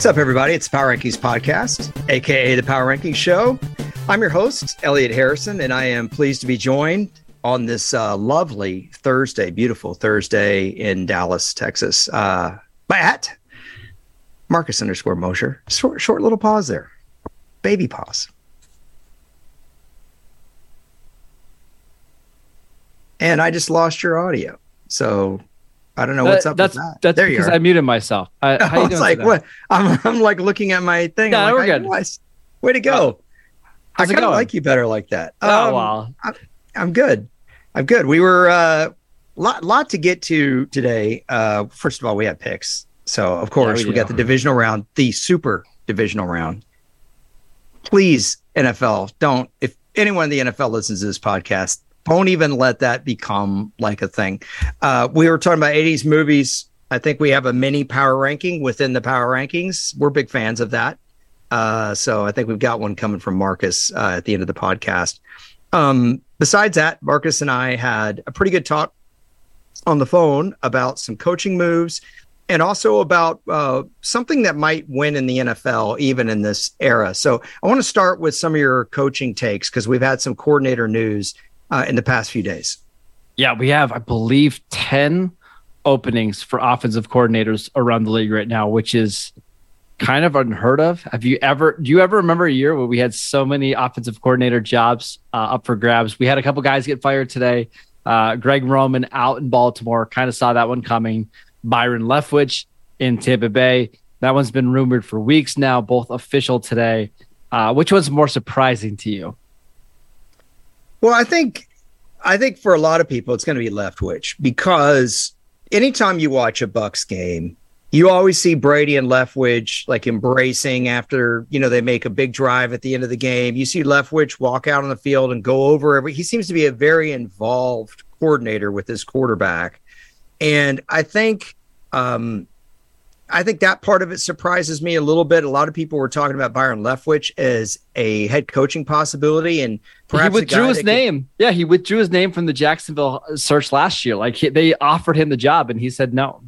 What's up, everybody? It's Power Rankings Podcast, aka the Power Rankings Show. I'm your host, Elliot Harrison, and I am pleased to be joined on this uh, lovely Thursday, beautiful Thursday in Dallas, Texas, uh, Marcus underscore Mosher. Short, short little pause there, baby pause. And I just lost your audio. So I don't know what's up that's, with that. That's there because you are. I muted myself. I, how I you was doing like, today? what? I'm, I'm like looking at my thing. Yeah, I'm we're like, good. nice. Way to go. I How's it kind of like you better like that. Oh, Um, wow. I'm good. I'm good. We were uh lot lot to get to today. Uh first of all, we had picks. So of course we we, got the divisional round, the super divisional round. Please, NFL, don't if anyone in the NFL listens to this podcast, don't even let that become like a thing. Uh we were talking about 80s movies. I think we have a mini power ranking within the power rankings. We're big fans of that. Uh, so I think we've got one coming from Marcus uh, at the end of the podcast. Um, besides that, Marcus and I had a pretty good talk on the phone about some coaching moves and also about uh, something that might win in the NFL, even in this era. So I want to start with some of your coaching takes because we've had some coordinator news uh, in the past few days. Yeah, we have, I believe, 10 openings for offensive coordinators around the league right now, which is kind of unheard of. Have you ever, do you ever remember a year where we had so many offensive coordinator jobs uh, up for grabs? We had a couple guys get fired today. Uh, Greg Roman out in Baltimore, kind of saw that one coming. Byron Leftwich in Tampa Bay. That one's been rumored for weeks now, both official today. Uh, which one's more surprising to you? Well, I think I think for a lot of people it's going to be Leftwich because anytime you watch a Bucks game, you always see Brady and Leftwich like embracing after, you know, they make a big drive at the end of the game. You see Leftwich walk out on the field and go over every he seems to be a very involved coordinator with his quarterback. And I think um I think that part of it surprises me a little bit. A lot of people were talking about Byron Leftwich as a head coaching possibility, and perhaps he withdrew his could- name. Yeah, he withdrew his name from the Jacksonville uh, search last year. Like he, they offered him the job, and he said no.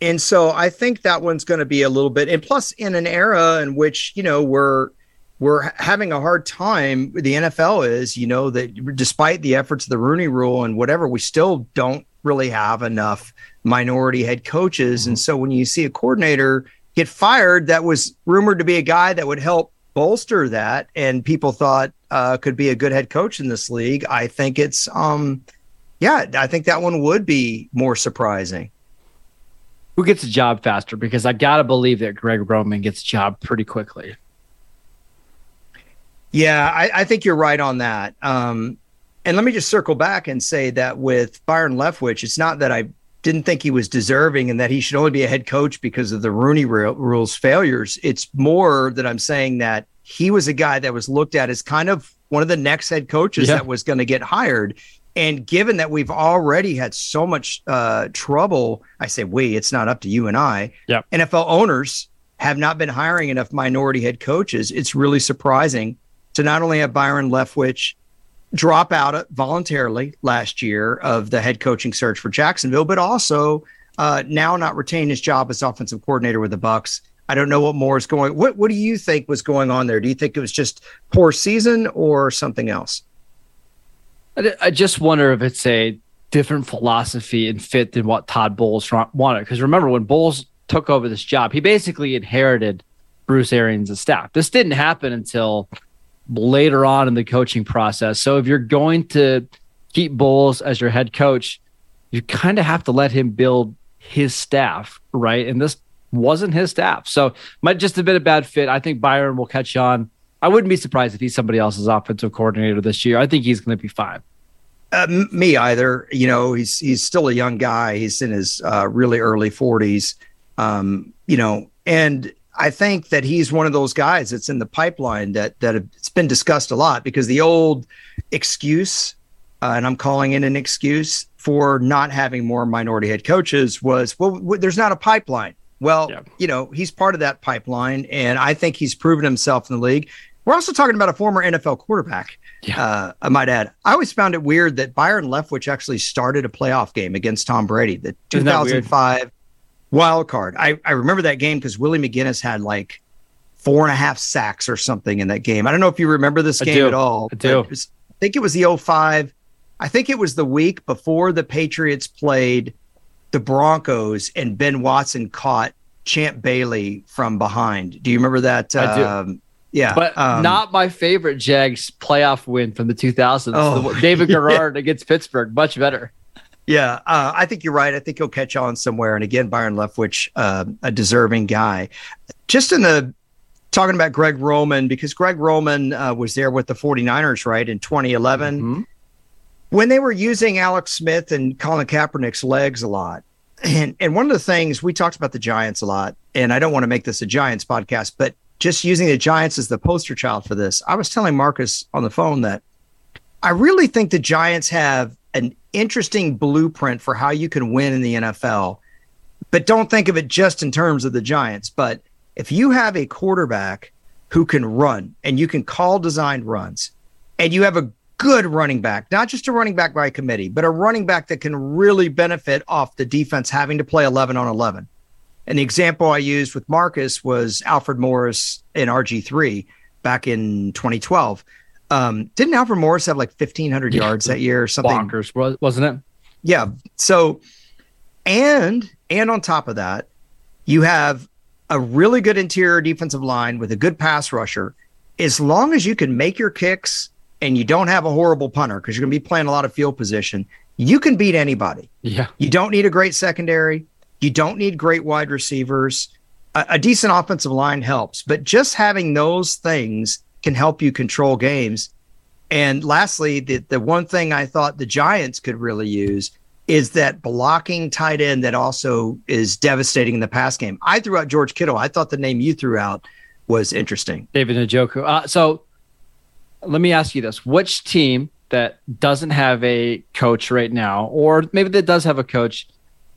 And so I think that one's going to be a little bit, and plus in an era in which you know we're we're having a hard time. The NFL is, you know, that despite the efforts of the Rooney Rule and whatever, we still don't really have enough minority head coaches. And so when you see a coordinator get fired, that was rumored to be a guy that would help bolster that, and people thought uh, could be a good head coach in this league. I think it's, um, yeah, I think that one would be more surprising. Who gets a job faster? Because I gotta believe that Greg Roman gets a job pretty quickly. Yeah, I, I think you're right on that. Um, and let me just circle back and say that with Byron Leftwich, it's not that I didn't think he was deserving and that he should only be a head coach because of the Rooney Rules failures. It's more that I'm saying that he was a guy that was looked at as kind of one of the next head coaches Yeah. that was going to get hired. And given that we've already had so much uh, trouble, I say we, it's not up to you and I. Yep. NFL owners have not been hiring enough minority head coaches. It's really surprising to not only have Byron Leftwich drop out voluntarily last year of the head coaching search for Jacksonville, but also uh, now not retain his job as offensive coordinator with the Bucks. I don't know what more is going. What What do you think was going on there? Do you think it was just poor season or something else? I, I just wonder if it's a different philosophy and fit than what Todd Bowles wanted. Because remember, when Bowles took over this job, he basically inherited Bruce Arians' staff. This didn't happen until later on in the coaching process. So if you're going to keep Bowles as your head coach, you kind of have to let him build his staff, right? And this wasn't his staff. So might just have been a bad fit. I think Byron will catch on. I wouldn't be surprised if he's somebody else's offensive coordinator this year. I think he's going to be fine. Uh, me either. You know, he's he's still a young guy. He's in his uh, really early forties. Um, you know, and I think that he's one of those guys that's in the pipeline that that it's been discussed a lot because the old excuse, uh, and I'm calling it an excuse for not having more minority head coaches was well, w- there's not a pipeline. Well, Yeah. you know, he's part of that pipeline, and I think he's proven himself in the league. We're also talking about a former NFL quarterback. Yeah. Uh, I might add. I always found it weird that Byron Leftwich actually started a playoff game against Tom Brady, the Isn't that weird? 2005 wild card. I, I remember that game because Willie McGinest had like four and a half sacks or something in that game. I don't know if you remember this I game do. at all. I do. was- I think it was the 05. I think it was the week before the Patriots played the Broncos and Ben Watson caught Champ Bailey from behind. Do you remember that? I do. Um, yeah. But um, not my favorite Jags playoff win from the 2000s. Oh, The- David yeah. Garrard against Pittsburgh, much better. Yeah, uh, I think you're right. I think he'll catch on somewhere. And again, Byron Leftwich, uh, a deserving guy. Just in the talking about Greg Roman, because Greg Roman uh, was there with the 49ers, right, in 2011, Mhm. when they were using Alex Smith and Colin Kaepernick's legs a lot. And, and one of the things we talked about the Giants a lot, and I don't want to make this a Giants podcast, but just using the Giants as the poster child for this, I was telling Marcus on the phone that I really think the Giants have an interesting blueprint for how you can win in the NFL, but don't think of it just in terms of the Giants. But if you have a quarterback who can run and you can call designed runs, and you have a good running back, not just a running back by committee, but a running back that can really benefit off the defense having to play 11 on 11. And the example I used with Marcus was Alfred Morris in RG3 back in 2012. Um, didn't Alfred Morris have like 1,500 Yeah. yards that year or something? Bonkers, wasn't it? Yeah. So, and and on top of that, you have a really good interior defensive line with a good pass rusher. As long as you can make your kicks and you don't have a horrible punter, because you're going to be playing a lot of field position, you can beat anybody. Yeah. You don't need a great secondary. You don't need great wide receivers. A, a decent offensive line helps, but just having those things can help you control games. And lastly, the, the one thing I thought the Giants could really use is that blocking tight end that also is devastating in the pass game. I threw out George Kittle. I thought the name you threw out was interesting. David Njoku. Uh, so let me ask you this: Which team that doesn't have a coach right now, or maybe that does have a coach,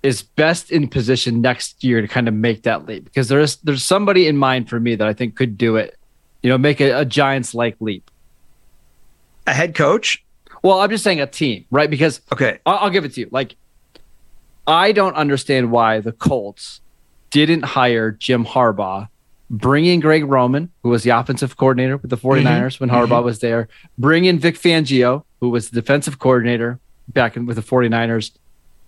is best in position next year to kind of make that leap? Because there's there's somebody in mind for me that I think could do it. You know, make a, a Giants like leap. A head coach? Well, I'm just saying a team, right? Because Okay. I'll, I'll give it to you. Like, I don't understand why the Colts didn't hire Jim Harbaugh, bring in Greg Roman, who was the offensive coordinator with the mm-hmm. 49ers when Harbaugh mm-hmm. was there, bring in Vic Fangio, who was the defensive coordinator back in, with the 49ers,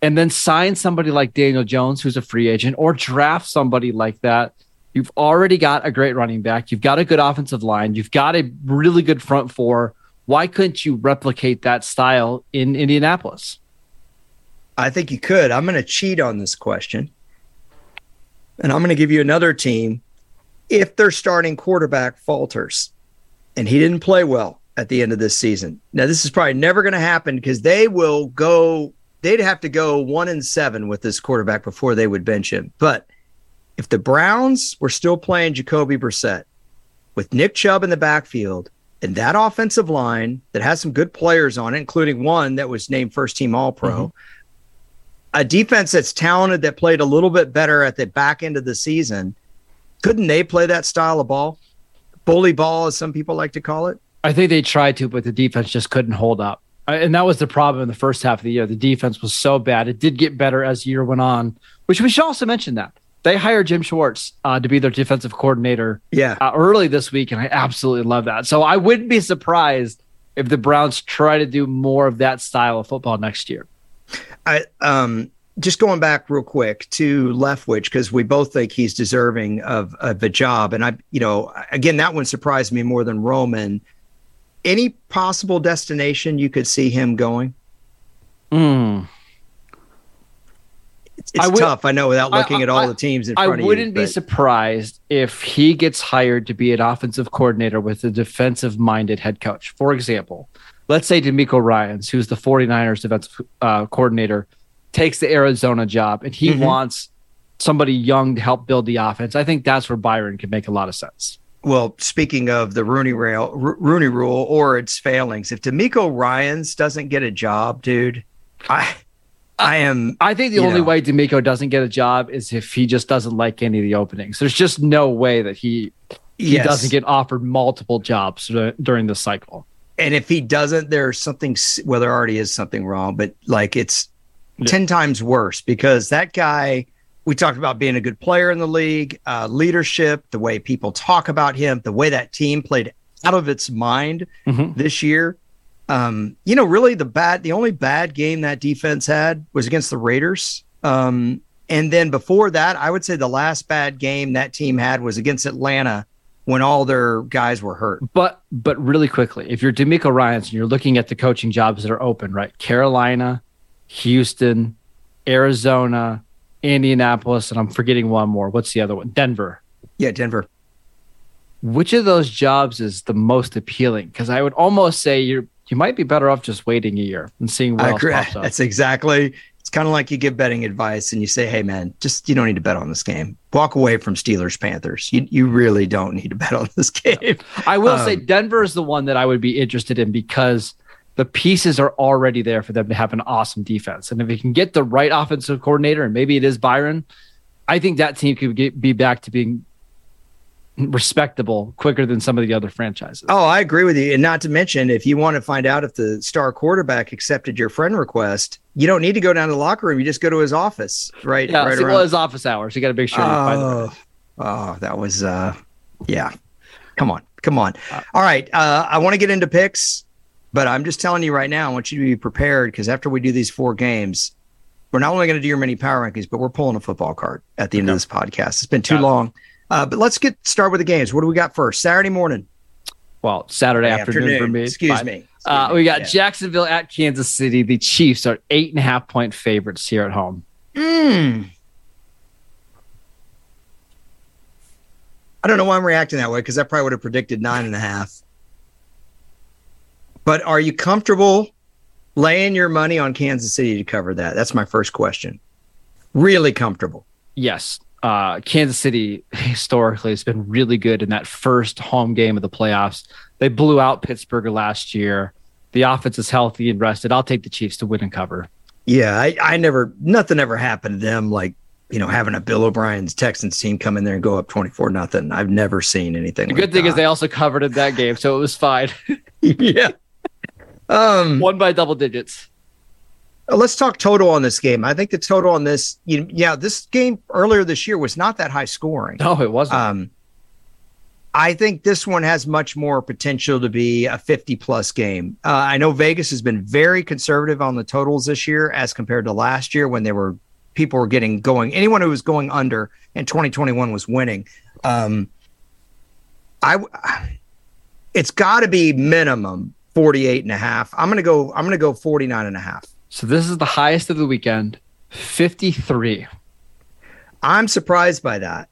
and then sign somebody like Daniel Jones, who's a free agent, or draft somebody like that. You've already got a great running back. You've got a good offensive line. You've got a really good front four. Why couldn't you replicate that style in Indianapolis? I think you could. I'm going to cheat on this question. And I'm going to give you another team if their starting quarterback falters and he didn't play well at the end of this season. Now, this is probably never going to happen because they will go, they'd have to go one and seven with this quarterback before they would bench him. But if the Browns were still playing Jacoby Brissett with Nick Chubb in the backfield and that offensive line that has some good players on it, including one that was named first team All Pro, mm-hmm. a defense that's talented that played a little bit better at the back end of the season, couldn't they play that style of ball? Bully ball, as some people like to call it. I think they tried to, but the defense just couldn't hold up. And that was the problem in the first half of the year. The defense was so bad. It did get better as the year went on, which we should also mention that. They hired Jim Schwartz uh, to be their defensive coordinator Yeah. uh, early this week, and I absolutely love that. So I wouldn't be surprised if the Browns try to do more of that style of football next year. I um just going back real quick to Leftwich because we both think he's deserving of of a job, and I, you know, again that one surprised me more than Roman. Any possible destination you could see him going? It's, it's I would- tough, I know, without I- looking at all I- the teams in I front of you. I wouldn't be but- surprised if he gets hired to be an offensive coordinator with a defensive minded head coach. For example, let's say DeMeco Ryans, who's the 49ers defensive uh, coordinator, takes the Arizona job and he Mhm. wants somebody young to help build the offense. I think that's where Byron can make a lot of sense. Well, speaking of the Rooney rail, Ro- Rooney rule or its failings, if DeMeco Ryans doesn't get a job, dude, I, I am. I think the only know. way DeMeco doesn't get a job is if he just doesn't like any of the openings. There's just no way that he he yes. doesn't get offered multiple jobs during the cycle. and if he doesn't, there's something. Well, there already is something wrong, but like it's Yeah. ten times worse because that guy. We talked about being a good player in the league, uh, leadership, the way people talk about him, the way that team played out of its mind this year. Um, you know, really the bad, the only bad game that defense had was against the Raiders. Um, and then before that, I would say the last bad game that team had was against Atlanta when all their guys were hurt. But but really quickly, if you're DeMeco Ryans and you're looking at the coaching jobs that are open, right? Carolina, Houston, Arizona, Indianapolis, and I'm forgetting one more. What's the other one? Denver. Yeah, Denver. Which of those jobs is the most appealing? Because I would almost say you're you might be better off just waiting a year and seeing what I else agree. pops up. That's exactly. It's kind of like you give betting advice and you say, "Hey, man, just you don't need to bet on this game. Walk away from Steelers Panthers. You you really don't need to bet on this game." I will say Um, Denver is the one that I would be interested in because the pieces are already there for them to have an awesome defense. And if you can get the right offensive coordinator, and maybe it is Byron, I think that team could get, be back to being respectable quicker than some of the other franchises. Oh, I agree with you. And not to mention, if you want to find out if the star quarterback accepted your friend request, you don't need to go down to the locker room. You just go to his office, right? yeah, right around- well, it's office hours. You got to make sure you find the oh, oh, that was, uh, yeah. Come on, come on. All right, uh, I want to get into picks, but I'm just telling you right now. I want you to be prepared because after we do these four games, we're not only going to do your mini power rankings, but we're pulling a football card at the end of this podcast. It's been too Got it. Uh, but let's get start with the games. What do we got first? Saturday morning, well, Saturday afternoon, for me. Excuse me. Uh, we got Yeah. Jacksonville at Kansas City. The Chiefs are eight and a half point favorites here at home. Mm. I don't know why I'm reacting that way because I probably would have predicted nine and a half. But are you comfortable laying your money on Kansas City to cover that? That's my first question. Really comfortable. Yes. Uh, Kansas City historically has been really good in that first home game of the playoffs. They blew out Pittsburgh last year. The offense is healthy and rested. I'll take the Chiefs to win and cover. Yeah, I, I never, nothing ever happened to them like, you know, having a Bill O'Brien's Texans team come in there and go up 24 nothing. I've never seen anything The like good thing is they also covered in that game, so it was fine. yeah. Um, One by double digits. Let's talk total on this game. I think the total on this, you, yeah, this game earlier this year was not that high scoring. No, it wasn't. Um, I think this one has much more potential to be a 50 plus game. Uh, I know Vegas has been very conservative on the totals this year as compared to last year when they were people were getting going. Anyone who was going under in 2021 was winning. Um, I it's got to be minimum 48 and a half. I'm going to go I'm going to go 49 and a half. So this is the highest of the weekend 53. I'm surprised by that.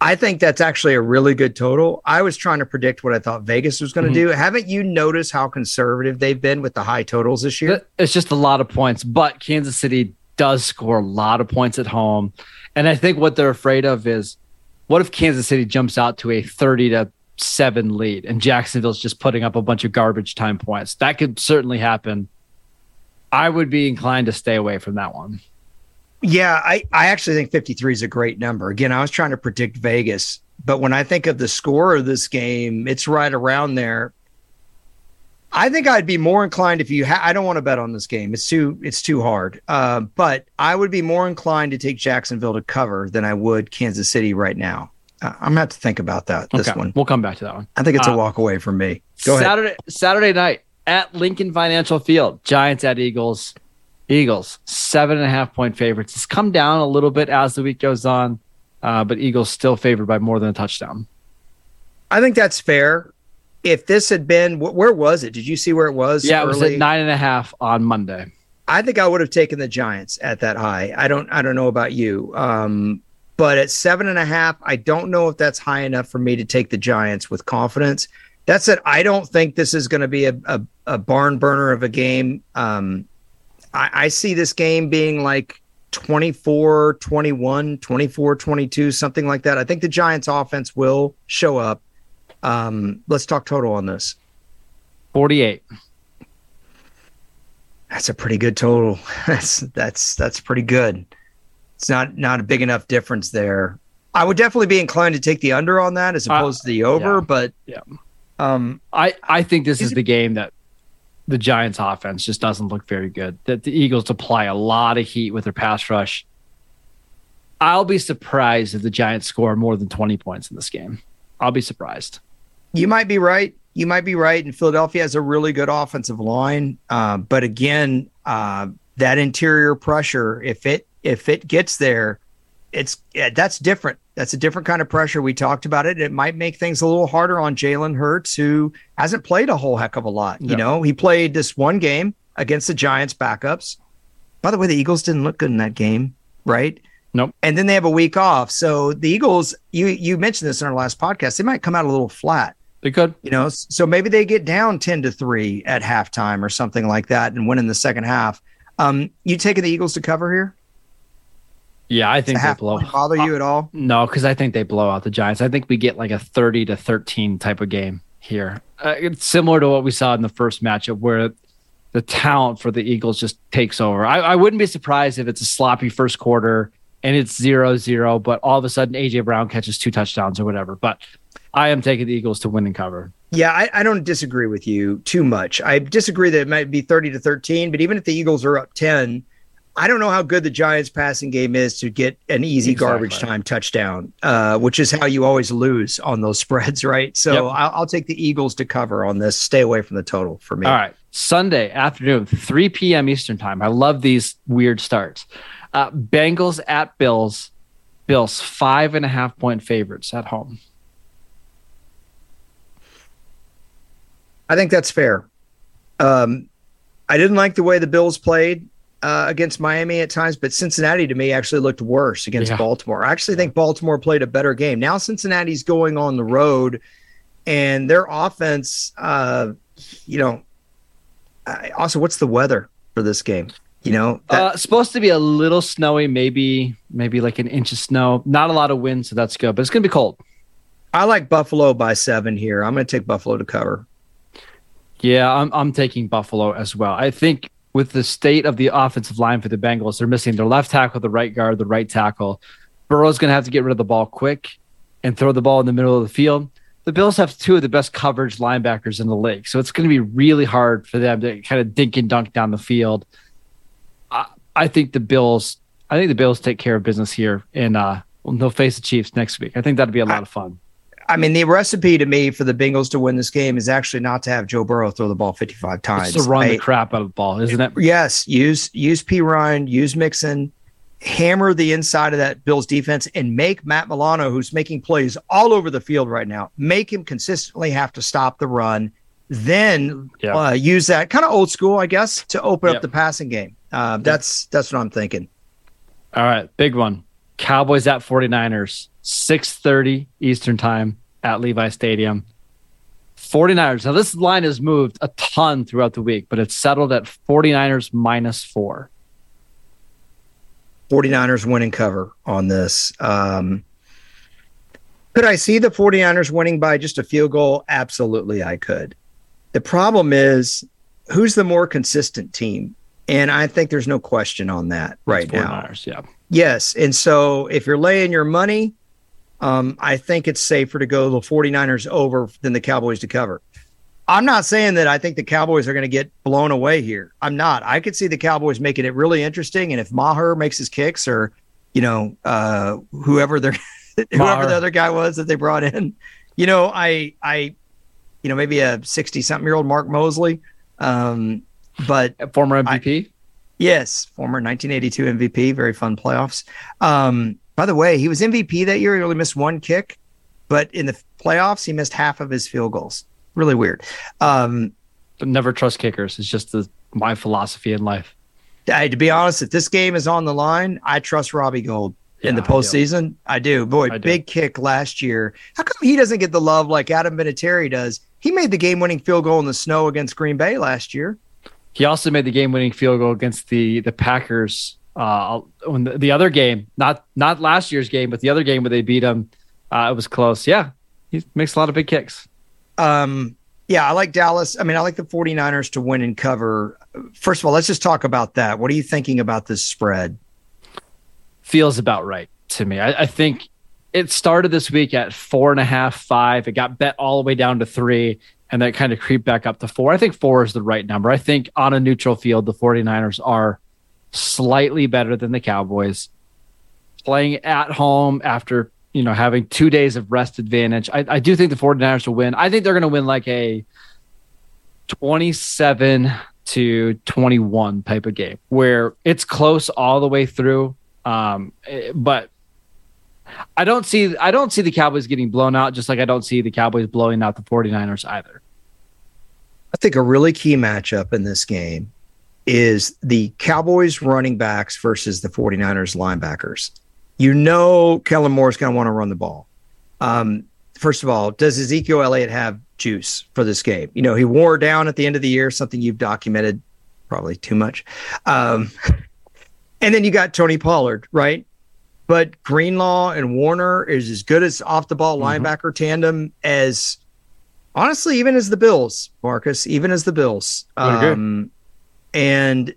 I think that's actually a really good total. I was trying to predict what I thought Vegas was going to Mhm. do. Haven't you noticed how conservative they've been with the high totals this year? It's just a lot of points, but Kansas City does score a lot of points at home. And I think what they're afraid of is what if Kansas City jumps out to a 30 to 7 lead and Jacksonville's just putting up a bunch of garbage time points? That could certainly happen. I would be inclined to stay away from that one. Yeah, I, I actually think 53 is a great number. Again, I was trying to predict Vegas, but when I think of the score of this game, it's right around there. I think I'd be more inclined if you ha- I don't want to bet on this game. It's too it's too hard. Uh, but I would be more inclined to take Jacksonville to cover than I would Kansas City right now. Uh, I'm gonna have to think about that. This Okay, one, We'll come back to that one. I think it's a Uh, walk away from me. Go ahead. Saturday Saturday night at Lincoln Financial Field, Giants at Eagles. Eagles seven and a half point favorites. It's come down a little bit as the week goes on, uh, but Eagles still favored by more than a touchdown. I think that's fair. If this had been, wh- where was it? Did you see where it was? Yeah, it was at nine and a half on Monday. I think I would have taken the Giants at that high. I don't I don't know about you. Um, but at seven and a half, I don't know if that's high enough for me to take the Giants with confidence. That's it. I don't think this is going to be a, a, a, barn burner of a game. Um, I, I see this game being like 24 21, 24 22, something like that. I think the Giants offense will show up. Um, let's talk total on this 48. That's a pretty good total. That's that's that's pretty good. It's not not a big enough difference there. I would definitely be inclined to take the under on that as uh, opposed uh, to the over, yeah. but yeah. Um, I I think this is, is the game that the Giants offense just doesn't look very good. That the Eagles apply a lot of heat with their pass rush. I'll be surprised if the Giants score more than 20 points in this game. I'll be surprised. You might be right. You might be right. And Philadelphia has a really good offensive line. Uh, but again, uh, that interior pressure, if it if it gets there, it's that's different. That's a different kind of pressure. We talked about it. It might make things a little harder on Jalen Hurts, who hasn't played a whole heck of a lot. You know, he played this one game against the Giants backups. By the way, the Eagles didn't look good in that game, right? Nope. And then they have a week off. So the Eagles, you you mentioned this in our last podcast, they might come out a little flat. They could. You know, so maybe they get down 10 to 3 at halftime or something like that and win in the second half. Um, you taking the Eagles to cover here? Yeah, I think they blow. Bother you at all? No, because I think they blow out the Giants. I think we get like a thirty to thirteen type of game here. Uh, it's similar to what we saw in the first matchup, where the talent for the Eagles just takes over. I, I wouldn't be surprised if it's a sloppy first quarter and it's zero zero, but all of a sudden AJ Brown catches two touchdowns or whatever. But I am taking the Eagles to win and cover. Yeah, I, I, don't disagree with you too much. I disagree that it might be 30 to 13, but even if the Eagles are up 10, I don't know how good the Giants passing game is to get an easy exactly. garbage time touchdown, uh, which is how you always lose on those spreads, right? So yep. I'll, I'll, take the Eagles to cover on this. Stay away from the total for me. All right. Sunday afternoon, 3 p.m. Eastern time. I love these weird starts. Uh, Bengals at Bills. Bills five and a half point favorites at home. I think that's fair. Um, I didn't like the way the Bills played uh, against Miami at times, but Cincinnati to me actually looked worse against yeah. Baltimore. I actually think Baltimore played a better game. Now Cincinnati's going on the road, and their offense, uh, you know, also what's the weather for this game? You know, that- uh, supposed to be a little snowy, maybe maybe like an inch of snow. Not a lot of wind, so that's good, but it's gonna be cold. I like Buffalo by seven here. I'm going to take Buffalo to cover. Yeah, I'm I'm taking Buffalo as well. I think with the state of the offensive line for the Bengals. They're missing their left tackle, the right guard, the right tackle. Burrow's going to have to get rid of the ball quick and throw the ball in the middle of the field. The Bills have two of the best coverage linebackers in the league, so it's going to be really hard for them to kind of dink and dunk down the field. I, I think the Bills. I think the Bills take care of business here, and uh, they'll face the Chiefs next week. I think that'd be a lot of fun. I mean, the recipe to me for the Bengals to win this game is actually not to have Joe Burrow throw the ball 55 times. It's to run I, the crap out of the ball, isn't it? Yes. Use use Perine, use Mixon, hammer the inside of that Bills defense, and make Matt Milano, who's making plays all over the field right now, make him consistently have to stop the run. Then yep. uh, use that kind of old school, I guess, to open yep. up the passing game. Uh, that's that's what I'm thinking. All right, big one. Cowboys at 49ers. 6:30 Eastern Time at Levi Stadium. 49ers. Now this line has moved a ton throughout the week, but it's settled at 49ers minus 4. 49ers winning cover on this. Um, could I see the 49ers winning by just a field goal? Absolutely, I could. The problem is who's the more consistent team? And I think there's no question on that right now. Yeah. Yes. And so if you're laying your money, um, I think it's safer to go the 49ers over than the Cowboys to cover. I'm not saying that I think the Cowboys are going to get blown away here. I'm not. I could see the Cowboys making it really interesting. And if Maher makes his kicks or, you know, uh, whoever they're, whoever the other guy was that they brought in, you know, I, I, you know, maybe a 60 something year old Mark Moseley, Um, but former MVP. I, yes. Former 1982 MVP. Very fun playoffs. Um, by the way, he was MVP that year. He only missed one kick, but in the playoffs, he missed half of his field goals. Really weird. Um, but never trust kickers. It's just the, my philosophy in life. I, to be honest, if this game is on the line, I trust Robbie yeah, in the postseason. I do. I do. Boy, I big kick last year. How come he doesn't get the love like Adam Vinatieri does? he made the game-winning field goal in the snow against Green Bay last year. He also made the game-winning field goal against the the Packers uh, when the, the, other game, not not last year's game, but the other game where they beat him. Uh, it was close. Yeah, he makes a lot of big kicks. Um, yeah, I like Dallas. I mean, I like the 49ers to win and cover. First of all, let's just talk about that. What are you thinking about this spread? Feels about right to me. I, I think it started this week at four and a half, five. It got bet all the way down to three, and then kind of creep back up to four. I think four is the right number. I think on a neutral field, the 49ers are slightly better than the Cowboys. Playing at home after you know, having two days of rest advantage. I, I do think the 49ers will win. I think they're going to win like a 27 to 21 type of game where it's close all the way through. Um, eh, but I don't see I don't see the Cowboys getting blown out, just like I don't see the Cowboys blowing out the 49ers either. I think a really key matchup in this game is the Cowboys running backs versus the 49ers linebackers you know Kellen Moore is going to want to run the ball. Um, first of all, does Ezekiel Elliott have juice for this game? You know, he wore down at the end of the year, something you've documented probably too much. Um, and then you got Tony Pollard, right? But Greenlaw and Warner is as good as off the ball mm-hmm. linebacker tandem as honestly, even as the Bills, Marcus, even as the Bills. Um, and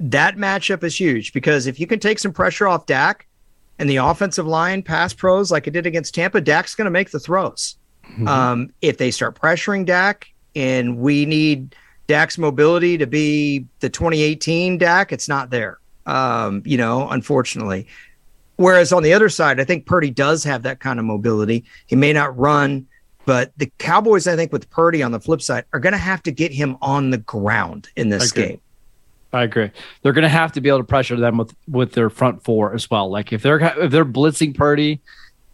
that matchup is huge because if you can take some pressure off Dak, and the offensive line pass pros like it did against Tampa, Dak's going to make the throws. Mm-hmm. Um, if they start pressuring Dak and we need Dak's mobility to be the 2018 Dak, it's not there. Um, you know, unfortunately. Whereas on the other side, I think Purdy does have that kind of mobility. He may not run, but the Cowboys, I think, with Purdy on the flip side, are going to have to get him on the ground in this game. I agree. They're going to have to be able to pressure them with with their front four as well. Like if they're if they're blitzing Purdy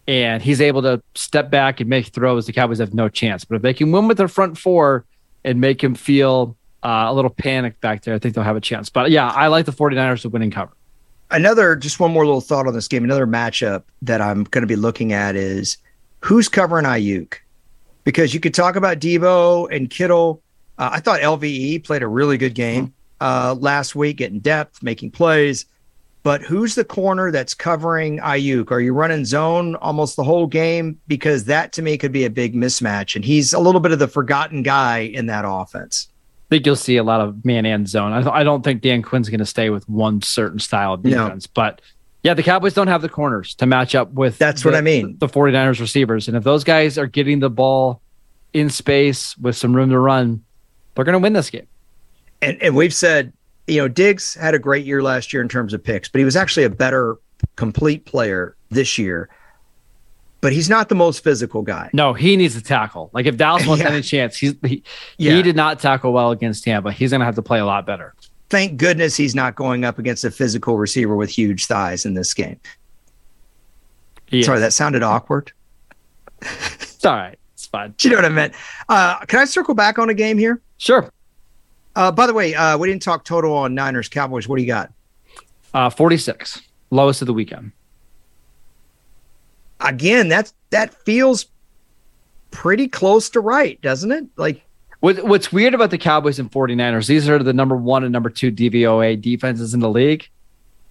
and he's able to step back and make throws, the Cowboys have no chance. But if they can win with their front four and make him feel uh, a little panic back there, I think they'll have a chance. But yeah, I like the 49ers to winning cover. Another, just one more little thought on this game. Another matchup that I'm going to be looking at is who's covering Aiyuk? Because you could talk about Deebo and Kittle. Uh, I thought LVE played a really good game. Uh, last week, getting depth, making plays. But who's the corner that's covering Aiyuk? Are you running zone almost the whole game? Because that to me could be a big mismatch. And he's a little bit of the forgotten guy in that offense. Think you'll see a lot of man and zone. I, th- I don't think Dan Quinn's going to stay with one certain style of defense. No. But yeah, the Cowboys don't have the corners to match up with. That's the, what I mean. The 49ers receivers. And if those guys are getting the ball in space with some room to run, they're going to win this game and and we've said, you know, Diggs had a great year last year in terms of picks, but he was actually a better complete player this year. But he's not the most physical guy. No, he needs to tackle. Like if Dallas wants yeah. any chance, he's he, yeah. he did not tackle well against Tampa. He's going to have to play a lot better. Thank goodness he's not going up against a physical receiver with huge thighs in this game. Sorry, that sounded awkward. it's all right. It's fine. You know what I meant? Uh, can I circle back on a game here? Sure. Uh, by the way, uh, we didn't talk total on Niners Cowboys. What do you got? Uh, 46, lowest of the weekend. Again, that's that feels pretty close to right, doesn't it? Like what's weird about the Cowboys and 49ers, these are the number one and number two DVOA defenses in the league.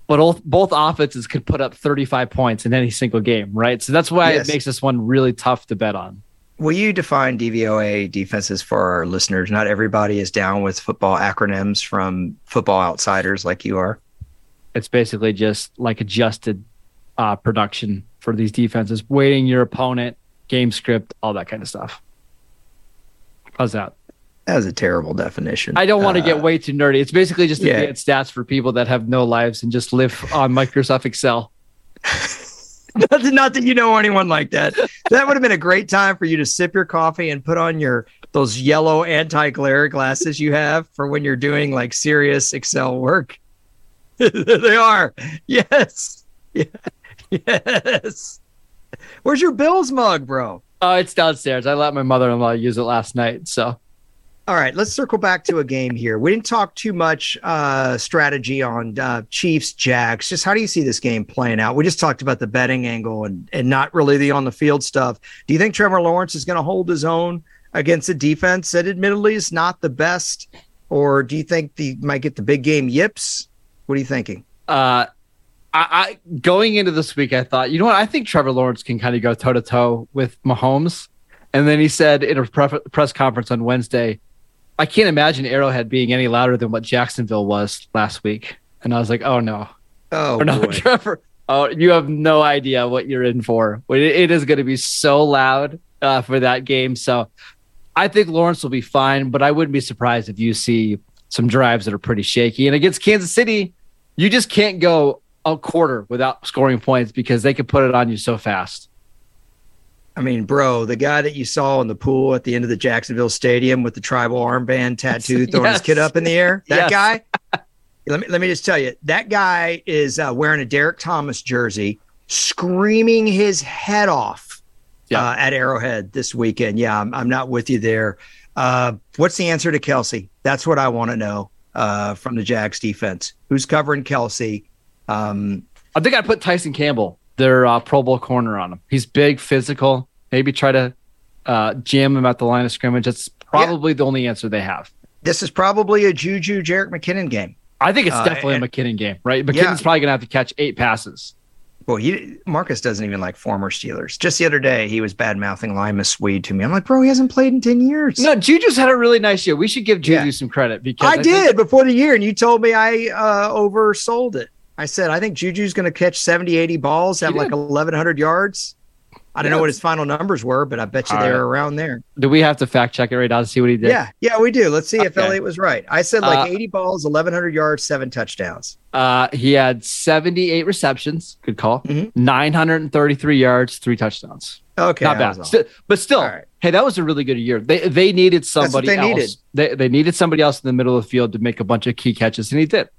But both, both offenses could put up 35 points in any single game, right? So that's why yes. it makes this one really tough to bet on. Will you define DVOA defenses for our listeners? Not everybody is down with football acronyms from football outsiders like you are. It's basically just like adjusted uh, production for these defenses, weighting your opponent, game script, all that kind of stuff. How's that? That was a terrible definition. I don't want to uh, get way too nerdy. It's basically just yeah. advanced stats for people that have no lives and just live on Microsoft Excel. not, not that you know anyone like that. That would have been a great time for you to sip your coffee and put on your those yellow anti-glare glasses you have for when you're doing like serious Excel work. they are. Yes. Yeah. Yes. Where's your Bills mug, bro? Oh, it's downstairs. I let my mother-in-law use it last night, so all right, let's circle back to a game here. We didn't talk too much uh, strategy on uh, Chiefs Jags. Just how do you see this game playing out? We just talked about the betting angle and and not really the on the field stuff. Do you think Trevor Lawrence is going to hold his own against a defense that admittedly is not the best? Or do you think they might get the big game yips? What are you thinking? Uh, I, I going into this week, I thought, you know what? I think Trevor Lawrence can kind of go toe to toe with Mahomes. And then he said in a pre- press conference on Wednesday, I can't imagine Arrowhead being any louder than what Jacksonville was last week. And I was like, oh no. Oh, or no, boy. Trevor. Oh, you have no idea what you're in for. It, it is going to be so loud uh, for that game. So I think Lawrence will be fine, but I wouldn't be surprised if you see some drives that are pretty shaky. And against Kansas City, you just can't go a quarter without scoring points because they could put it on you so fast. I mean, bro, the guy that you saw in the pool at the end of the Jacksonville Stadium with the tribal armband tattoo throwing Yes. his kid up in the air, that Yes. guy. Let me let me just tell you, that guy is uh, wearing a Derrick Thomas jersey, screaming his head off Yeah. uh, at Arrowhead this weekend. Yeah, I'm, I'm not with you there. Uh, what's the answer to Kelsey? That's what I want to know uh, from the Jags defense. Who's covering Kelsey? Um, I think I'd put Tyson Campbell, their uh, Pro Bowl corner, on him. He's big, physical. Maybe try to uh, jam him at the line of scrimmage. That's probably the only answer they have. this is probably a Juju Jerick McKinnon game. I think it's Uh, definitely and- a McKinnon game, right? McKinnon's Yeah. probably going to have to catch eight passes. Well, he Marcus doesn't even like former Steelers. Just the other day, he was bad mouthing Limas Sweed to me. I'm like, bro, he hasn't played in ten years. No, Juju's had a really nice year. We should give Juju Yeah. some credit because I think- did before the year, and you told me I uh, oversold it. I said I think Juju's going to catch 70, 80 balls, have like 1,100 yards. I don't know what his final numbers were, but I bet you All they're right. around there. Do we have to fact check it right now to see what he did? Yeah, yeah, we do. Let's see if Okay. Elliott was right. I said like Uh, 80 balls, 1,100 yards, seven touchdowns. Uh, he had 78 receptions. Good call. Mhm. 933 yards, three touchdowns. Okay, Not bad. Sti- but still, right. hey, that was a really good year. They they needed somebody they else. needed. They, they needed somebody else in the middle of the field to make a bunch of key catches, and he did.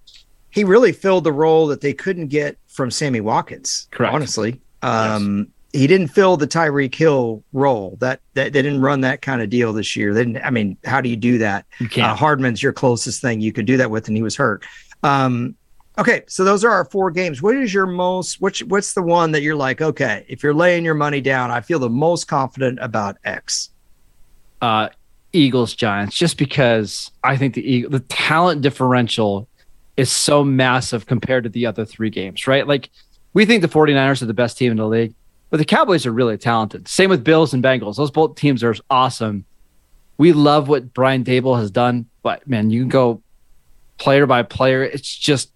He really filled the role that they couldn't get from Sammy Watkins. Correct. Honestly, um, he didn't fill the Tyreek Hill role. That that they didn't run that kind of deal this year. They didn't, I mean, how do you do that? You Uh, can't. Hardman's your closest thing you could do that with, and he was hurt. Um, okay, so those are our four games. What is your most? Which what's the one that you're like? Okay, if you're laying your money down, I feel the most confident about X. uh, Eagles Giants just because I think the Eagle, the talent differential is so massive compared to the other three games, right? Like we think the 49ers are the best team in the league, but the Cowboys are really talented. Same with Bills and Bengals. Those both teams are awesome. We love what Brian Daboll has done, but man, you can go player by player. It's just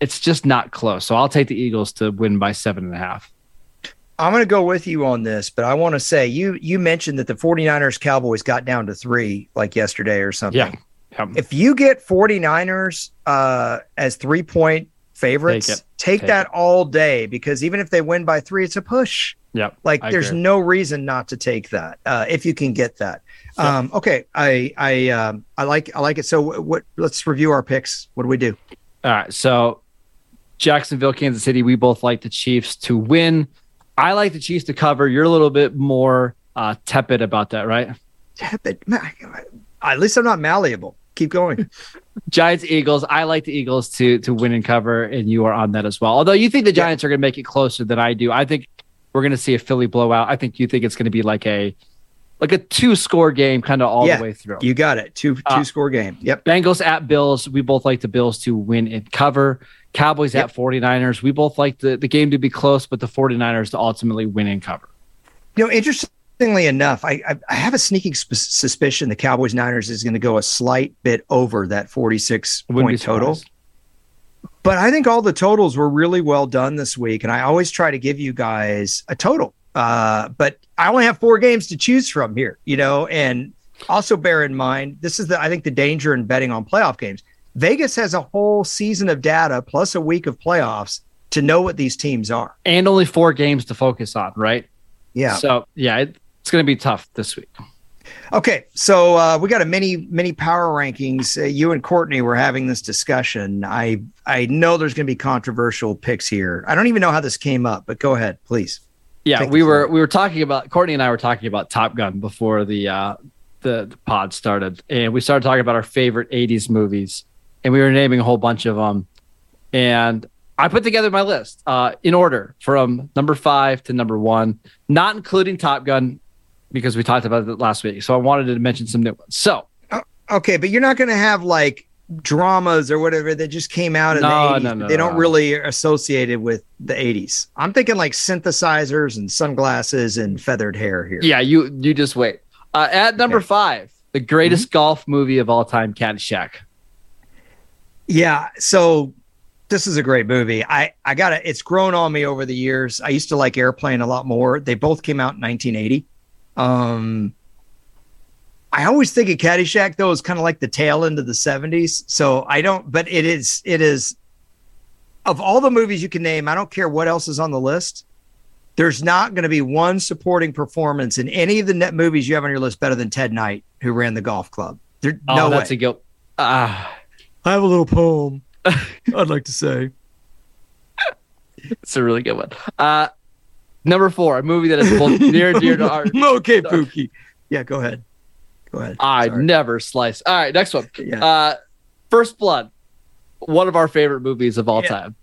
it's just not close. So I'll take the Eagles to win by seven and a half. I'm going to go with you on this, but I want to say you you mentioned that the 49ers Cowboys got down to 3 like yesterday or something. Yeah. If you get 49ers uh as 3-point favorites, Take take. Take that all day because even if they win by 3 it's a push. Yep. Like I there's agree. no reason not to take that uh if you can get that. Yep. Um okay, I I um I like I like it. So what, what let's review our picks. What do we do? All right. So Jacksonville, Kansas City, we both like the Chiefs to win. I like the Chiefs to cover. You're a little bit more uh, tepid about that, right? Tepid. Man, At least I'm not malleable. Keep going. Giants, Eagles. I like the Eagles to to win and cover, and you are on that as well. Although you think the Giants are going to make it closer than I do. I think we're going to see a Philly blowout. I think you think it's going to be like a like a two score game, kind of all Yeah. the way through. You got it. Two two Uh, score game. Yep. Bengals at Bills. We both like the Bills to win and cover. Cowboys Yep. at 49ers. We both like the, the game to be close, but the 49ers to ultimately win and cover. You know, interestingly enough, I I, I have a sneaking sp- suspicion the Cowboys Niners is going to go a slight bit over that 46 point total. But I think all the totals were really well done this week, and I always try to give you guys a total. Uh, but I only have four games to choose from here, you know, and also bear in mind this is the I think the danger in betting on playoff games. Vegas has a whole season of data plus a week of playoffs to know what these teams are. And only four games to focus on, right? Yeah. So, yeah, it, it's going to be tough this week. Okay, so uh, we got a mini mini power rankings. Uh, you and Courtney were having this discussion. I I know there's going to be controversial picks here. I don't even know how this came up, but go ahead, please. Yeah, Take we were we were talking about Courtney and I were talking about Top Gun before the uh the, the pod started, and we started talking about our favorite '80s movies, and we were naming a whole bunch of them, and I put together my list uh, in order from number five to number one, not including Top Gun. Because we talked about it last week. So I wanted to mention some new ones. So Okay, but you're not going to have like dramas or whatever that just came out in No, the 80s. no, no, they don't really associate it with the 80s. I'm thinking like synthesizers and sunglasses and feathered hair here. yeah, you you just wait. Uh, at number Okay. five, the greatest golf movie of all time, Caddyshack. Yeah. So this is a great movie. I I got to It's grown on me over the years. I used to like Airplane a lot more. They both came out in 1980. Um, I always think of Caddyshack though as kind of like the tail end of the 70s. So I don't. But it is. It is. Of all the movies you can name, I don't care what else is on the list. There's not going to be one supporting performance in any of the net movies you have on your list better than Ted Knight, who ran the golf club. There, Oh, no that's way. a guilt. Ah, I have a little poem I'd like to say. it's a really good one. Uh, number four, a movie that is both near and dear to our. okay, Pookie. Yeah, go ahead. Go ahead. I Sorry. never slice. All right, next one. Yeah. Uh, First Blood, one of our favorite movies of all Yeah. time.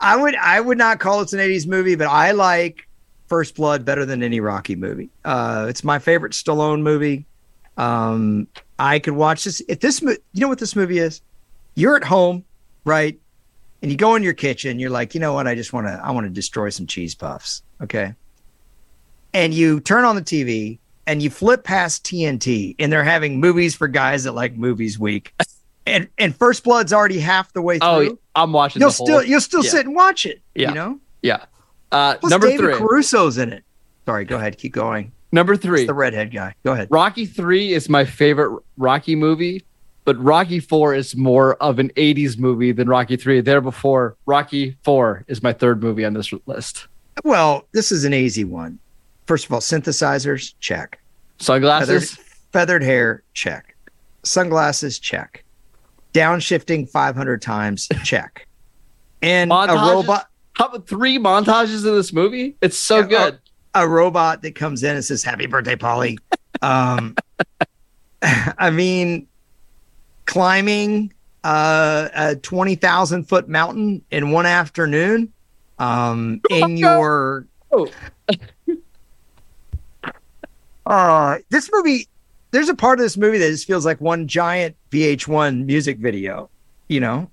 I would I would not call it an 80s movie, but I like First Blood better than any Rocky movie. Uh, it's my favorite Stallone movie. Um, I could watch this. If this, you know what this movie is? You're at home, right? And you go in your kitchen. You're like, you know what? I just want to. I want to destroy some cheese puffs. Okay. And you turn on the TV and you flip past TNT, and they're having movies for guys that like movies week. And and First Blood's already half the way through Oh, I'm watching. you'll the whole- still you'll still yeah. sit and watch it. Yeah. You know. yeah. Uh, Plus number David three. Caruso's in it. Sorry, go ahead. Keep going. Number It's three. the redhead guy. Go ahead. Rocky three is my favorite Rocky movie, but Rocky four is more of an '80s movie than Rocky three. There before Rocky four is my third movie on this list. Well, this is an easy one. First of all, synthesizers, check. Sunglasses. feathered hair, check. Sunglasses, check. Downshifting 500 times, check. And a robot, How about three montages in this movie? It's so Yeah, good. a robot that comes in and says, "Happy birthday, Polly." Um, I mean, climbing uh, a twenty thousand foot mountain in one afternoon. Um, in your Oh. uh, this movie, there's a part of this movie that just feels like one giant VH1 music video. You know.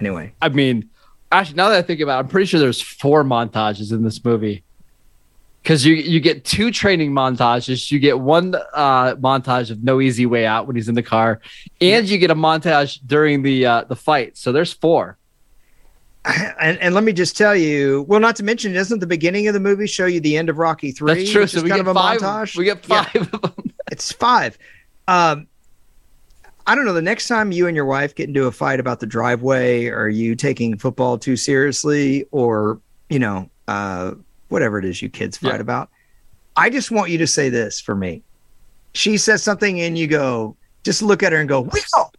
Anyway, I mean, actually, now that I think about it, I'm pretty sure there's four montages in this movie. Because you you get two training montages, you get one uh, montage of No Easy Way Out when he's in the car, and you get a montage during the uh, the fight. So there's four. and, and let me just tell you, well, not to mention, doesn't the beginning of the movie show you the end of Rocky Three? That's true. So we kind get of a five. montage. We get Yeah. five of them. It's five. Um, I don't know. The next time you and your wife get into a fight about the driveway, are you taking football too seriously, or you know, uh, whatever it is you kids fight Yeah. about? I just want you to say this for me. She says something, and you go, just look at her and go, "We go."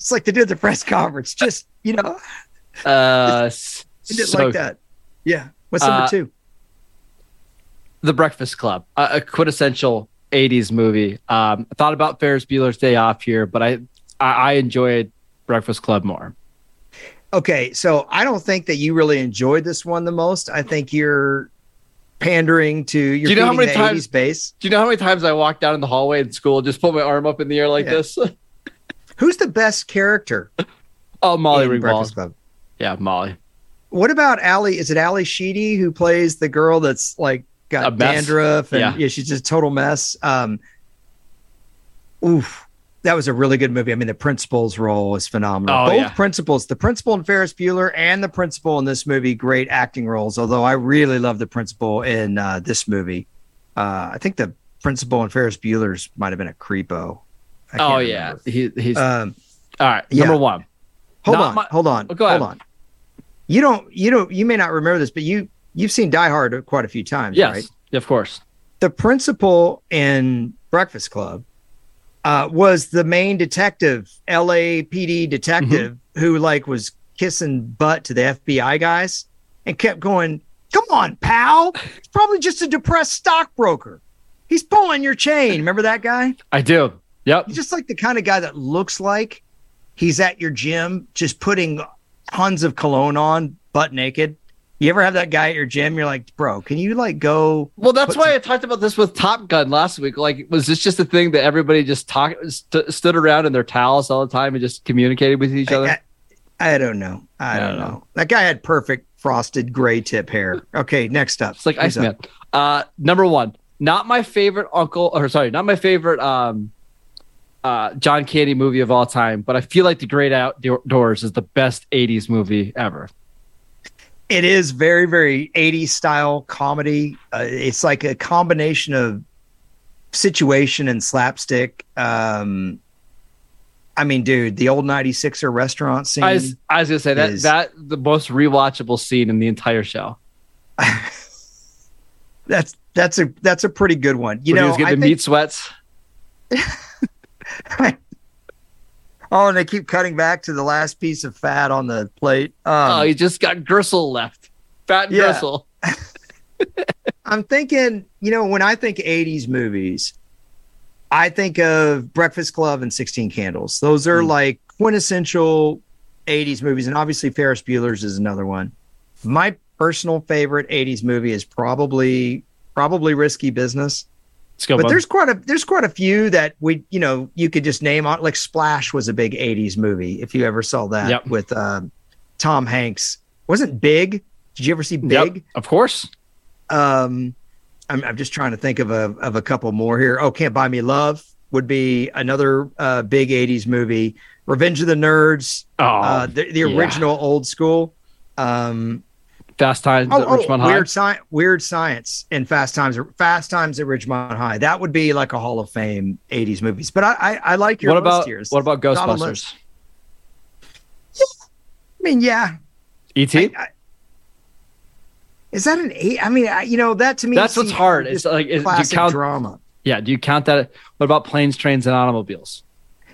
It's like they did the press conference. Just you know, Uh, did so like that. Yeah. What's number Uh, two? The Breakfast Club, a, a quintessential '80s movie. Um, I thought about Ferris Bueller's Day Off here, but I I, I enjoyed Breakfast Club more. Okay, so I don't think that you really enjoyed this one the most. I think you're pandering to your Do you know how many times- 80s base. Do you know how many times I walked down in the hallway in school, just put my arm up in the air like Yeah. this? Who's the best character oh, Molly in Ringwald. Yeah, Molly. What about Ali? Is it Ally Sheedy who plays the girl that's like got dandruff and Yeah. yeah. she's just a total mess. Um, oof, that was a really good movie. I mean, the principal's role was phenomenal. Oh, Both yeah. principals, the principal in Ferris Bueller and the principal in this movie, great acting roles. Although I really love the principal in uh, this movie. Uh, I think the principal in Ferris Bueller's might have been a creepo. Oh yeah, he, he's Um, all right. yeah. Number one. hold Not on, my- hold on, Oh, go ahead. hold on. You don't, you don't, you may not remember this, but you you've seen Die Hard quite a few times, Yes, right? of course. The principal in Breakfast Club uh, was the main detective, LAPD detective, Mm-hmm. who like was kissing butt to the FBI guys and kept going, "Come on, pal! It's probably just a depressed stockbroker. He's pulling your chain." Remember that guy? I do. Yep. He's just like the kind of guy that looks like he's at your gym just putting tons of cologne on, butt naked. You ever have that guy at your gym? You're like, bro, can you like go? Well, that's why some- I talked about this with Top Gun last week. Like, was this just a thing that everybody just talk st- stood around in their towels all the time and just communicated with each other? I, I, I don't know. I, I don't don't know. know. That guy had perfect frosted gray tip hair. Okay, next up. It's like Who's Iceman. Uh, number one, not my favorite uncle, or sorry, not my favorite um, uh, John Candy movie of all time, but I feel like The Great Outdoors is the best '80s movie ever. It is very, very 80s style comedy. Uh, it's like a combination of situation and slapstick. Um, I mean, dude, the old 96er restaurant scene. I was, I was gonna say that is- that the most rewatchable scene in the entire show. that's that's a that's a pretty good one. You When he know, was I the think, meat sweats. oh, and they keep cutting back to the last piece of fat on the plate. Um, oh, he just got gristle left, fat and Yeah. gristle. I'm thinking, you know, when I think 80s movies, I think of Breakfast Club and 16 Candles. Those are Mm. like quintessential 80s movies. And obviously, Ferris Bueller's is another one. My personal favorite 80s movie is probably probably Risky Business. Let's go. But bud. there's quite a there's quite a few that we you know you could just name on like Splash was a big 80s movie if you ever saw that Yep. with um, Tom Hanks. Wasn't Big? Did you ever see Big? Yep, of course. Um, I'm, I'm just trying to think of a of a couple more here. Oh, Can't Buy Me Love would be another uh, big '80s movie. Revenge of the Nerds, Oh, uh, the, the yeah. original old school. Um, Fast Times oh, at oh, Ridgemont High. weird science, weird science, and Fast Times, Fast Times at Ridgemont High. That would be like a Hall of Fame '80s movies. But I, I, I like your What about here. what about Ghostbusters? I mean, yeah, E.T. I- I- is that an eight? I mean, I, you know, that to me, That's what's hard. It's like is, classic count? drama. Yeah. Do you count that? What about planes, trains, and automobiles?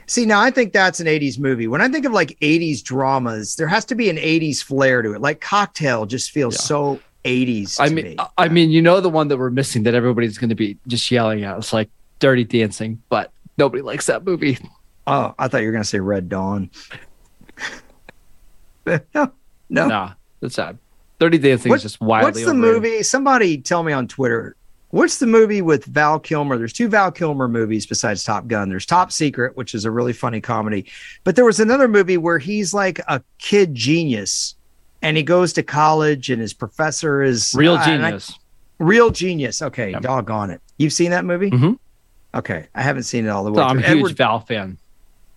See, now I think that's an 80s movie. When I think of like 80s dramas, there has to be an 80s flair to it. Like Cocktail just feels Yeah. so 80s. I mean, me. I- I mean, you know, the one that we're missing that everybody's going to be just yelling at. It's like Dirty Dancing, but nobody likes that movie. oh, I thought you were going to say Red Dawn. no, no. Nah, that's sad. Dirty Dancing What- is just wildly. What's the overrated. movie? Somebody tell me on Twitter. What's the movie with Val Kilmer? There's two Val Kilmer movies besides Top Gun. There's Top Secret, which is a really funny comedy, but there was another movie where he's like a kid genius, and he goes to college, and his professor is Real uh, I- genius. Real genius. Okay, Yep. doggone it. You've seen that movie? Mhm. Okay, I haven't seen it all the So way. I'm a huge Edward, Val fan.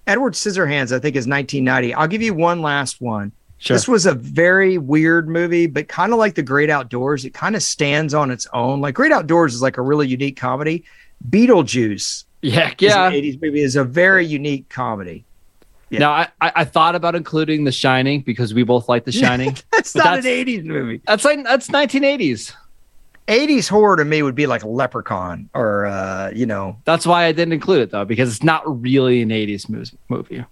Edward Scissorhands, I think, is 1990. I'll give you one last one. Sure. This was a very weird movie, but kind of like The Great Outdoors. It kind of stands on its own. Like Great Outdoors is like a really unique comedy. Beetlejuice, yeah, yeah. 80s movie, is a very unique comedy. Yeah. Now I, I thought about including The Shining because we both like The Shining. That's not that's- an 80s movie. that's like that's 1980s. 80s horror to me would be like Leprechaun or, uh, you know, That's why I didn't include it though because it's not really an 80s movie.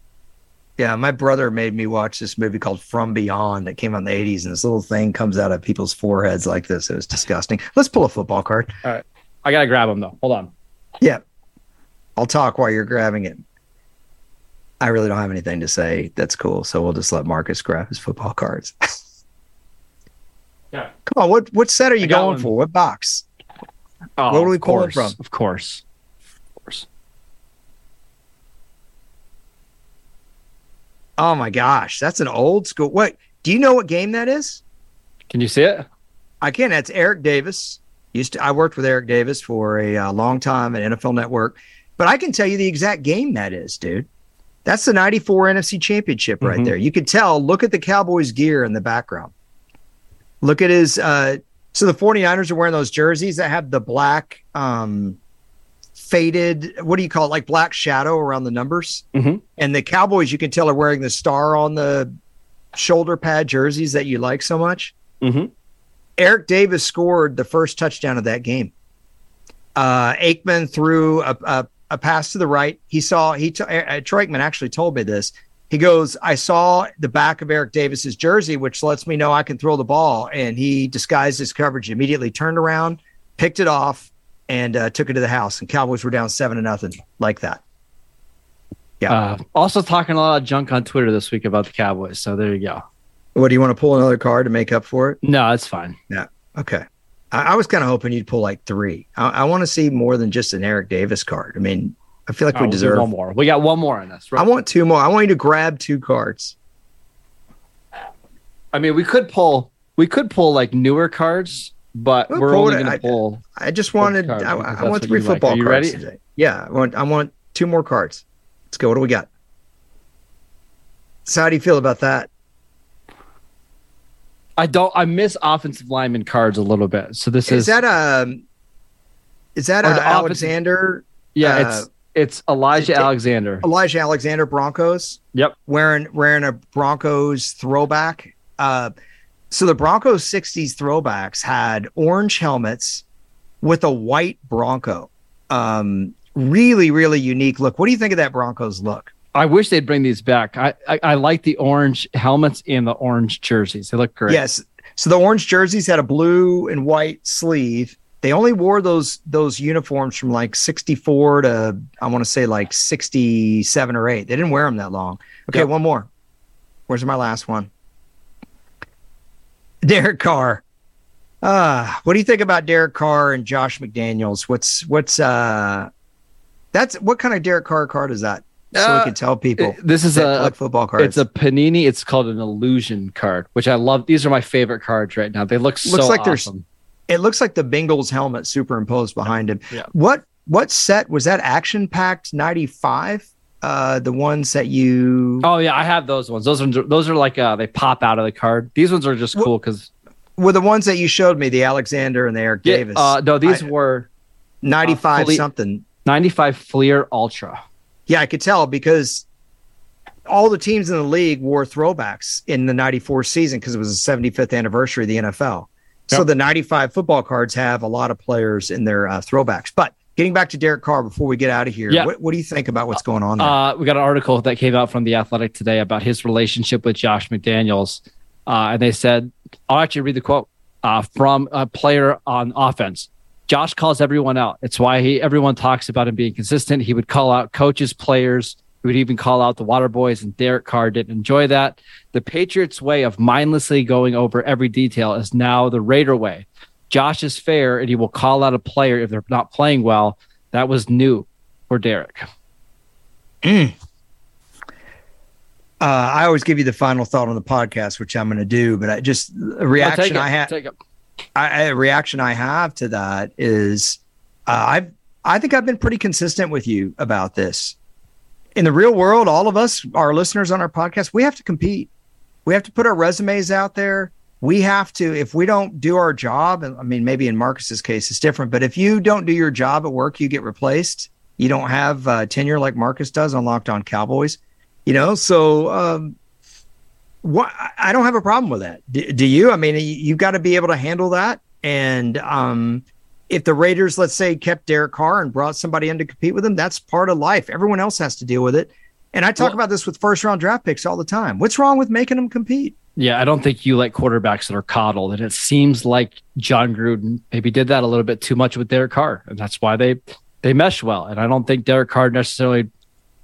Yeah, my brother made me watch this movie called From Beyond that came out in the 80s, and this little thing comes out of people's foreheads like this. It was disgusting. Let's pull a football card. I gotta grab them though. Hold on. Yeah. I'll talk while you're grabbing it. I really don't have anything to say. That's cool. So we'll just let Marcus grab his football cards. Yeah. Come on, what what set are you going one. for? What box? Oh, Where do we of pull it course, from? Of course. Of course. Oh my gosh, that's an old school. What do you know what game that is? Can you see it? I can. That's Eric Davis. Used to I worked with Eric Davis for a uh, long time at NFL Network, but I can tell you the exact game that is, dude. That's the 94 NFC championship right Mhm. there. You could tell, look at the Cowboys gear in the background. Look at his uh so the 49ers are wearing those jerseys that have the black um faded what do you call it like black shadow around the numbers Mhm. and the cowboys you can tell are wearing the star on the shoulder pad jerseys that you like so much Mm-hmm. Eric Davis scored the first touchdown of that game. Uh, Aikman threw a, a, a pass to the right. He saw he t- uh, Troy Aikman actually told me this. He goes, I saw the back of Eric Davis's jersey, which lets me know I can throw the ball. And he disguised his coverage, immediately turned around, picked it off, and uh, took it to the house. And Cowboys were down seven to nothing, like that. Yeah. Uh, also talking a lot of junk on Twitter this week about the Cowboys. So there you go. What do you want to pull another card to make up for it? No, it's fine. Yeah. Okay. I, I was kind of hoping you'd pull like three. I, I want to see more than just an Eric Davis card. I mean, I feel like Oh, we we'll deserve one more. We got one more on this. I want two more. I want you to grab two cards. I mean, we could pull. We could pull like newer cards, but We'll we're only going I- to pull. I just wanted. I, I want three you like. football cards ready? today. Yeah, I want. I want two more cards. Let's go. What do we got? So how do you feel about that? I don't. I miss offensive lineman cards a little bit. So this Is is, that um? Is that offensive- Alexander yeah. uh, it's it's Elijah it- Alexander. Elijah Alexander Broncos? Yep. Wearing wearing a Broncos throwback. Uh, so the Broncos '60s throwbacks had orange helmets with a white Bronco. Um, really, really unique look. What do you think of that Broncos look? I wish they'd bring these back. I, I I like the orange helmets and the orange jerseys. They look great. Yes. So the orange jerseys had a blue and white sleeve. They only wore those those uniforms from like 64 to I want to say like 67 or 8. They didn't wear them that long. Okay, Yep. one more. Where's my last one? Derek Carr. Uh, what do you think about Derek Carr and Josh McDaniels? What's what's uh that's what kind of Derek Carr card is that? So we Uh, can tell people It- this is a, football card. It's a panini. It's called an illusion card, which I love. These are my favorite cards right now. They look so Looks like there's- awesome. it looks like the Bengals helmet superimposed behind him. Yeah. What what set was that? Action packed ninety five. Uh, the ones that you Oh yeah, I have those ones. Those are those are like uh, they pop out of the card. These ones are just Wh- cool because were the ones that you showed me, the Alexander and the Eric yeah, Davis. uh, no, these I- were ninety five fully- something. 95 Fleer Ultra. Yeah, I could tell because all the teams in the league wore throwbacks in the 94 season because it was the 75th anniversary of the NFL. So Yep. the 95 football cards have a lot of players in their uh, throwbacks. But getting back to Derek Carr before we get out of here, Yeah. what, what do you think about what's going on there? Uh, we got an article that came out from the Athletic today about his relationship with Josh McDaniels, uh, and they said, "I'll actually read the quote uh, from a player on offense." Josh calls everyone out. It's why he everyone talks about him being consistent. He would call out coaches, players. He would even call out the Water Boys, and Derek Carr didn't enjoy that. The Patriots' way of mindlessly going over every detail is now the Raider way. Josh is fair, and he will call out a player if they're not playing well. That was new for Derek. Uh, I always give you the final thought on the podcast, which I'm going to do, but I just a reaction Take it, I had. I, a reaction I have to that is, uh, I've, I think I've been pretty consistent with you about this. In the real world, all of us, our listeners on our podcast, we have to compete. We have to put our resumes out there. We have to, if we don't do our job, and I mean, maybe in Marcus's case, it's different, but if you don't do your job at work, you get replaced. You don't have uh, tenure like Marcus does on Locked On Cowboys you know? So um what i don't have a problem with that. Do, do you? I mean you, you've got to be able to handle that. And um if the raiders let's say kept derek carr and brought somebody in to compete with him that's part of life. Everyone else has to deal with it. And i talk Well- about this with first round draft picks all the time. What's wrong with making them compete Yeah, I don't think you like quarterbacks that are coddled, and it seems like Jon Gruden maybe did that a little bit too much with Derek Carr, and that's why they they mesh well. And I don't think Derek Carr necessarily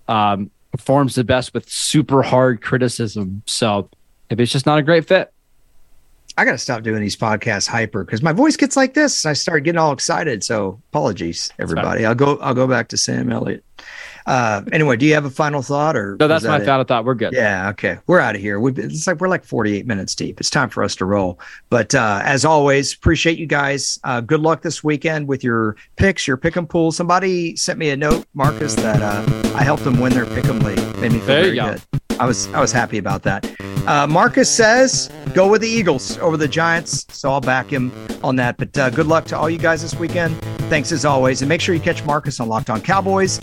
um, performs the best with super hard criticism. So maybe it's just not a great fit. i gotta stop doing these podcasts hyper because my voice gets like this i start getting all excited so apologies everybody i'll go i'll go back to sam elliott uh anyway do you have a final thought or No, that's that my final thought. We're good. Yeah, okay. We're out of here. We've been, it's like we're like 48 minutes deep. It's time for us to roll. But uh, as always, appreciate you guys. Uh, good luck this weekend with your picks, your pick and pool. Somebody sent me a note, Marcus, that uh, I helped them win their pick 'em league. Made me feel There very go. good. I was I was happy about that. Uh, Marcus says go with the Eagles over the Giants, so I'll back him on that. But uh, good luck to all you guys this weekend. Thanks as always, and make sure you catch Marcus on Locked On Cowboys.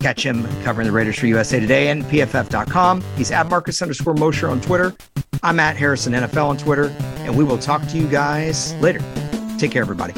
Catch him covering the Raiders for USA Today and PFF.com. He's at Marcus underscore Mosher on Twitter. I'm at Harrison NFL on Twitter, and we will talk to you guys later. Take care, everybody.